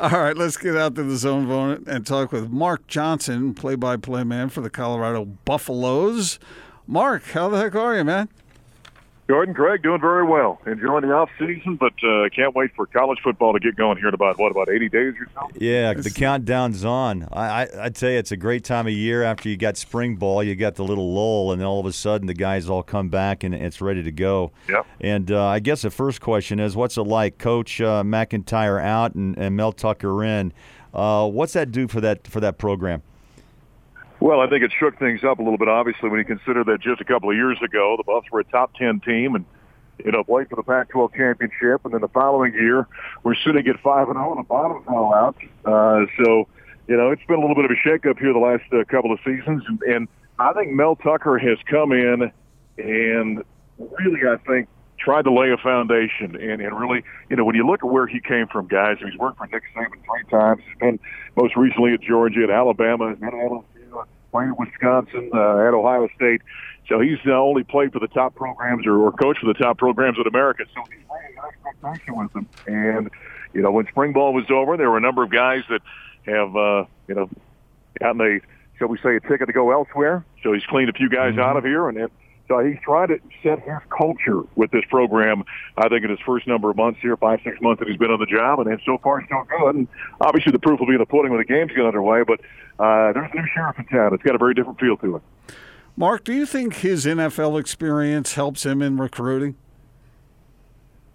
All right, let's get out to the zone phone and talk with Mark Johnson, play-by-play man for the Colorado Buffaloes. Mark, how the heck are you, man? Jordan, Craig, doing very well. Enjoying the off season, but uh, can't wait for college football to get going here in about what about eighty days or so. Yeah, the countdown's on. I, I I tell you, it's a great time of year. After you got spring ball, you got the little lull, and then all of a sudden the guys all come back and it's ready to go. Yeah. And uh, I guess the first question is, what's it like, Coach uh, MacIntyre out and, and Mel Tucker in? Uh, what's that do for that for that program? Well, I think it shook things up a little bit, obviously, when you consider that just a couple of years ago, the Buffs were a top 10 team and, you know, played for the Pac-12 championship. And then the following year, we're sitting at 5 and 0 and the bottom fell out. Uh, so, you know, it's been a little bit of a shakeup here the last uh, couple of seasons. And, and I think Mel Tucker has come in and really, I think, tried to lay a foundation and, and really, you know, when you look at where he came from, guys, he's worked for Nick Saban three times. He's been most recently at Georgia, at Alabama, at LSU, played at Wisconsin, uh, at Ohio State. So he's not only played for the top programs or, or coached for the top programs in America. So he's an expectation with him. And, you know, when spring ball was over, there were a number of guys that have, uh, you know, gotten a, shall we say, a ticket to go elsewhere. So he's cleaned a few guys Mm-hmm. out of here and then so he's trying to set his culture with this program. I think in his first number of months here, five six months that he's been on the job, and, and so far so good. And obviously the proof will be in the pudding when the games get underway. But uh, there's a new sheriff in town. It's got a very different feel to it. Mark, do you think his NFL experience helps him in recruiting?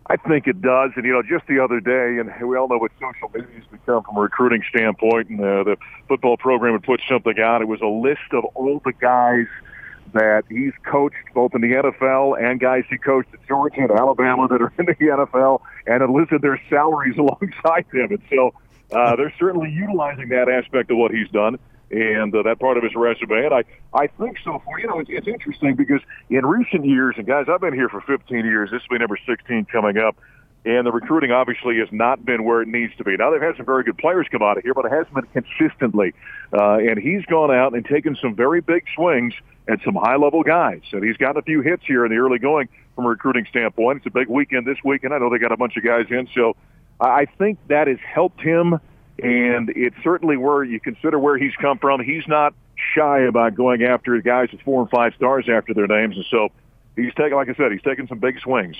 I think it does, and you know, just the other day, and we all know what social media has become from a recruiting standpoint. And uh, the football program had put something out. It was a list of all the guys that he's coached both in the NFL and guys he coached at Georgia and Alabama that are in the NFL, and it listed their salaries alongside him. And so uh, they're certainly utilizing that aspect of what he's done and uh, that part of his resume. And I, I think so far, you know, it's, it's interesting because in recent years, and guys, I've been here for 15 years. This will be number 16 coming up. And the recruiting obviously has not been where it needs to be. Now they've had some very good players come out of here, but it hasn't been consistently. Uh, and he's gone out and taken some very big swings at some high-level guys. And he's got a few hits here in the early going from a recruiting standpoint. It's a big weekend this weekend. I know they got a bunch of guys in, so I think that has helped him. And it's certainly where you consider where he's come from. He's not shy about going after guys with four and five stars after their names, and so he's taking, like I said, he's taking some big swings.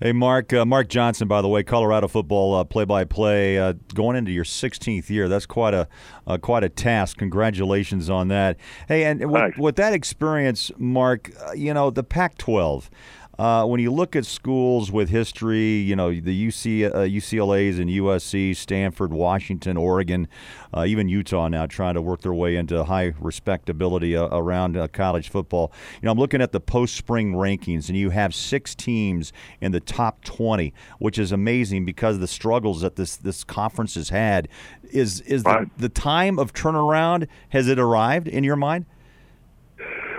Hey, Mark. Uh, Mark Johnson, by the way, Colorado football uh, play-by-play, uh, going into your 16th year. That's quite a uh, quite a task. Congratulations on that. Hey, and with, with that experience, Mark, uh, you know the Pac-12. Uh, when you look at schools with history, you know the UC, uh, UCLA's and USC, Stanford, Washington, Oregon, uh, even Utah now trying to work their way into high respectability uh, around uh, college football. You know, I'm looking at the post-spring rankings, and you have six teams in the top 20, which is amazing because of the struggles that this this conference has had. Is is Right. the, the time of turnaround has it arrived in your mind?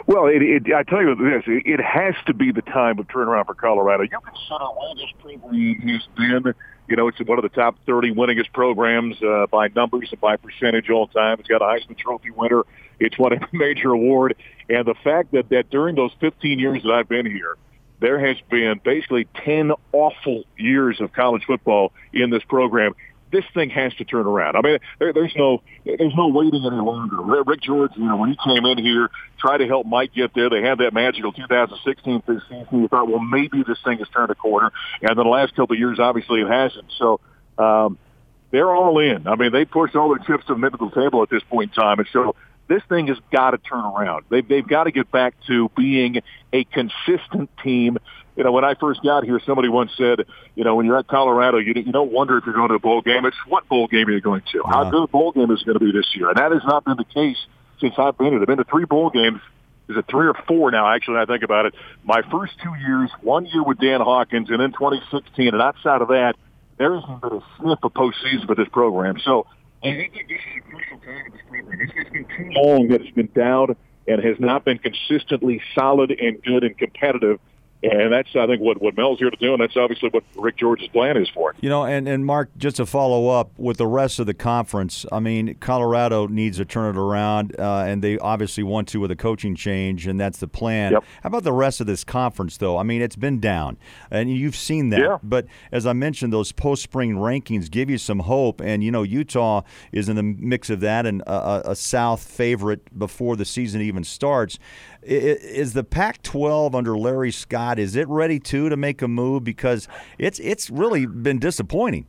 Well, it, it, I tell you this, it, it has to be the time of turnaround for Colorado. You consider where this program has been. You know, it's one of the top 30 winningest programs uh, by numbers and by percentage all time. It's got a Heisman Trophy winner. It's won a major award. And the fact that, that during those 15 years that I've been here, there has been basically 10 awful years of college football in this program. This thing has to turn around. I mean, there, there's no there's no waiting any longer. Rick George, you know, when he came in here, tried to help Mike get there. They had that magical 2016 season. You thought, well, maybe this thing has turned a corner. And then the last couple of years, obviously, it hasn't. So um, they're all in. I mean, they pushed all their chips to the middle of the table at this point in time. And so this thing has got to turn around. They've, they've got to get back to being a consistent team. You know, when I first got here, somebody once said, you know, when you're at Colorado, you, you don't wonder if you're going to a bowl game. It's what bowl game are you going to? How Uh-huh. good a bowl game is going to be this year? And that has not been the case since I've been here. I've been to three bowl games. Is it three or four now, actually, when I think about it. My first two years, one year with Dan Hawkins, and then 2016. And outside of that, there hasn't been a sniff of postseason for this program. So I think this is a crucial time for this program. It's, it's been too long that it's been down and has not been consistently solid and good and competitive. And that's, I think, what, what Mel's here to do, and that's obviously what Rick George's plan is for. You know, and, and Mark, just to follow up with the rest of the conference, I mean, Colorado needs to turn it around, uh, and they obviously want to with a coaching change, and that's the plan. Yep. How about the rest of this conference, though? I mean, it's been down, and you've seen that. Yeah. But as I mentioned, those post spring rankings give you some hope, and, you know, Utah is in the mix of that and a, a South favorite before the season even starts. Is the Pac-12 under Larry Scott is it ready too to make a move because it's it's really been disappointing.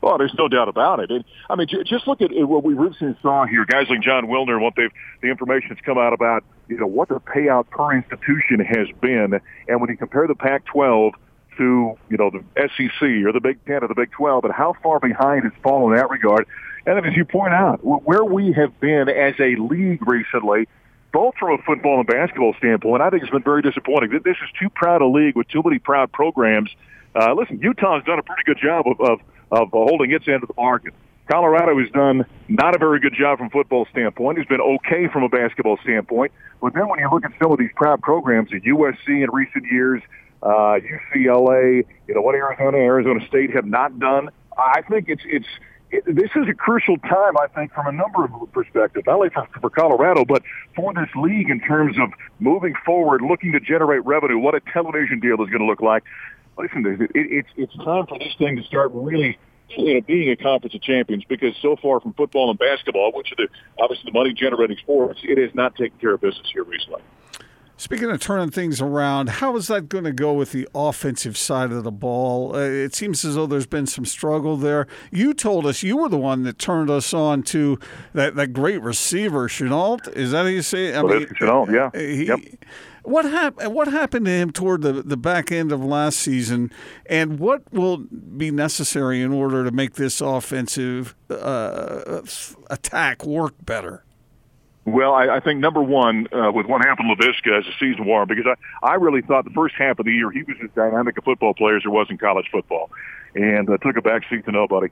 Well, there's no doubt about it. And, I mean, just look at what we recently saw here. Guys like Jon Wilner, what they've the information that's come out about, you know, what the payout per institution has been, and when you compare the Pac-12 to you know the SEC or the Big Ten or the Big 12, and how far behind it's fallen in that regard. And as you point out, where we have been as a league recently both from a football and basketball standpoint, I think it's been very disappointing. This is too proud a league with too many proud programs. Uh, listen, Utah's done a pretty good job of, of, of holding its end of the bargain. Colorado has done not a very good job from a football standpoint. It's been okay from a basketball standpoint. But then when you look at some of these proud programs, the USC in recent years, uh, UCLA, you know, what Arizona, Arizona State have not done, I think it's it's this is a crucial time, I think, from a number of perspectives, not only for, Colorado, but for this league in terms of moving forward, looking to generate revenue, what a television deal is going to look like. Listen, it, it, it's it's time for this thing to start really you know, being a conference of champions because so far from football and basketball, which are the, obviously the money generating sports, it has not taken care of business here recently. Speaking of turning things around, how is that going to go with the offensive side of the ball? Uh, it seems as though there's been some struggle there. You told us you were the one that turned us on to that, that great receiver, Shenault. Is that how you say it? I well, mean, Shenault, yeah. He, yep. What happened? What happened to him toward the, the back end of last season, and what will be necessary in order to make this offensive uh, attack work better? Well, I, I think number one, uh, with what happened to Laviska as the season wore on, because I, I really thought the first half of the year he was as dynamic a football player as there was in college football, and uh, took a back seat to nobody.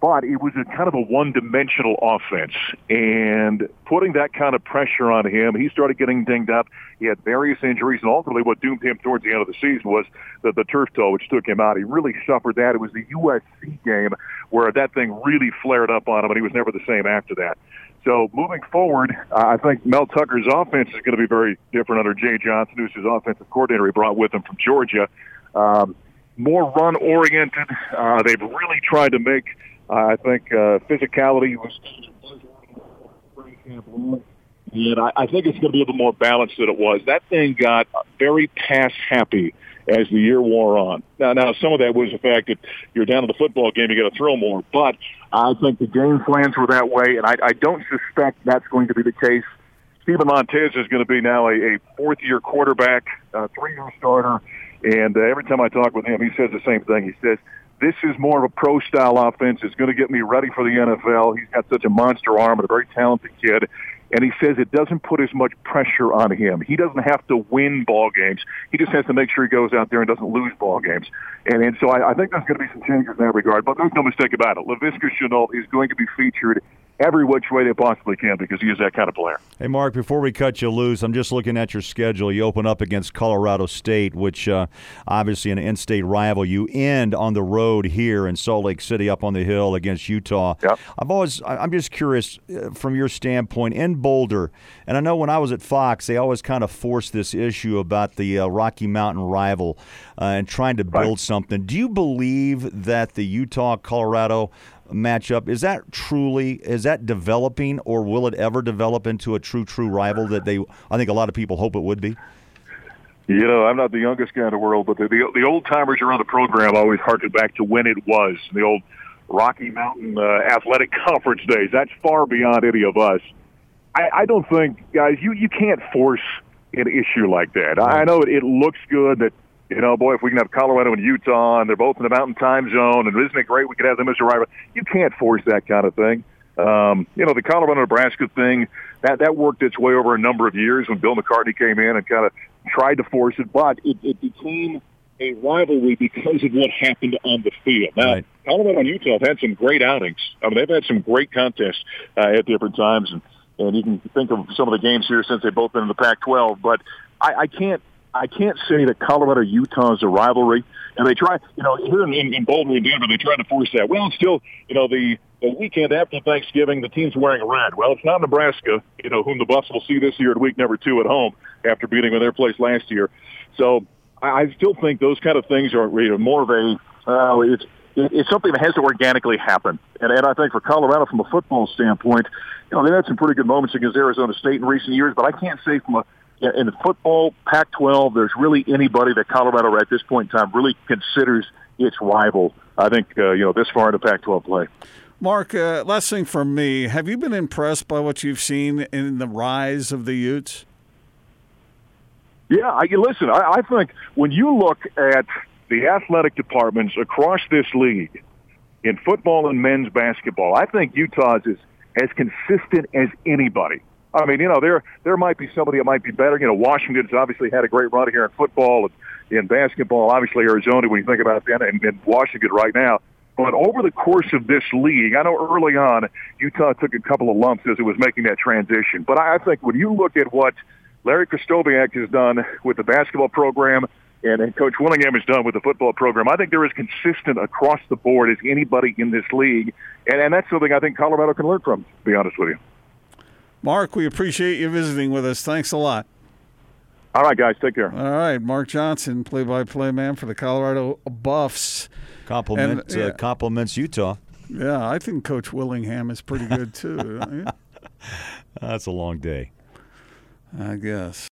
But it was a kind of a one-dimensional offense, and putting that kind of pressure on him, he started getting dinged up. He had various injuries, and ultimately, what doomed him towards the end of the season was the, the turf toe, which took him out. He really suffered that. It was the USC game where that thing really flared up on him, and he was never the same after that. So moving forward, I think Mel Tucker's offense is going to be very different under Jay Johnson, who's his offensive coordinator he brought with him from Georgia. Um, more run oriented. Uh, they've really tried to make, uh, I think, uh, physicality was. And I, I think it's going to be a little more balanced than it was. That thing got very pass happy as the year wore on. Now, now some of that was the fact that you're down to the football game, you got to throw more. But I think the game plans were that way, and I, I don't suspect that's going to be the case. Steven Montez is going to be now a, a fourth-year quarterback, a three-year starter, and uh, every time I talk with him, he says the same thing. He says, this is more of a pro-style offense. It's going to get me ready for the NFL. He's got such a monster arm and a very talented kid. And he says it doesn't put as much pressure on him. He doesn't have to win ball games. He just has to make sure he goes out there and doesn't lose ball games. And, and so I, I think there's going to be some changes in that regard. But there's no mistake about it. Laviska Shenault is going to be featured every which way they possibly can because he is that kind of player. Hey, Mark, before we cut you loose, I'm just looking at your schedule. You open up against Colorado State, which uh, obviously an in-state rival. You end on the road here in Salt Lake City, up on the hill against Utah. Yep. I've always, I'm just curious uh, from your standpoint in Boulder, and I know when I was at Fox, they always kind of forced this issue about the uh, Rocky Mountain rival uh, and trying to build right. something. Do you believe that the Utah Colorado matchup is that truly is that developing, or will it ever develop into a true true rival that they? I think a lot of people hope it would be. You know, I'm not the youngest guy in the world, but the the, the old timers around the program always harken back to when it was the old Rocky Mountain uh, Athletic Conference days. That's far beyond any of us. I, I don't think, guys, you you can't force an issue like that. I know it, it looks good that you know, boy, if we can have Colorado and Utah, and they're both in the Mountain Time Zone, and isn't it great we could have them as a rival? You can't force that kind of thing. Um, you know, the Colorado Nebraska thing that that worked its way over a number of years when Bill McCartney came in and kind of tried to force it, but it, it became a rivalry because of what happened on the field. Now, right. Colorado and Utah have had some great outings. I mean, they've had some great contests uh, at different times, and and you can think of some of the games here since they've both been in the Pac-12. But I, I can't I can't say that Colorado Utah is a rivalry. And they try, you know, here in, in Boulder and Denver, they try to force that. Well, still, you know, the, the weekend after Thanksgiving, the team's wearing red. Well, it's not Nebraska, you know, whom the Buffs will see this year at week number two at home after beating their place last year. So I, I still think those kind of things are you know, more of a, uh, it's, it's something that has to organically happen. And, and I think for Colorado, from a football standpoint, you know, they had some pretty good moments against Arizona State in recent years, but I can't say from a in football, Pac-12, there's really anybody that Colorado at this point in time really considers its rival. I think uh, you know this far into Pac-12 play. Mark, uh, last thing from me: Have you been impressed by what you've seen in the rise of the Utes? Yeah, I, listen. I, I think when you look at the athletic departments across this league in football and men's basketball, I think Utah's is as consistent as anybody. I mean, you know, there there might be somebody that might be better. You know, Washington's obviously had a great run here in football and in basketball. Obviously, Arizona, when you think about that, and, and Washington right now. But over the course of this league, I know early on Utah took a couple of lumps as it was making that transition. But I think when you look at what Larry Krystkowiak has done with the basketball program and, and Coach Whittingham has done with the football program, I think they're as consistent across the board as anybody in this league. And, and that's something I think Colorado can learn from, to be honest with you. Mark, we appreciate you visiting with us. Thanks a lot. All right, guys, take care. All right, Mark Johnson, play-by-play man for the Colorado Buffs. Compliment, and, uh, yeah. uh, compliments Utah. Yeah, I think Coach Whittingham is pretty good too. That's a long day. I guess.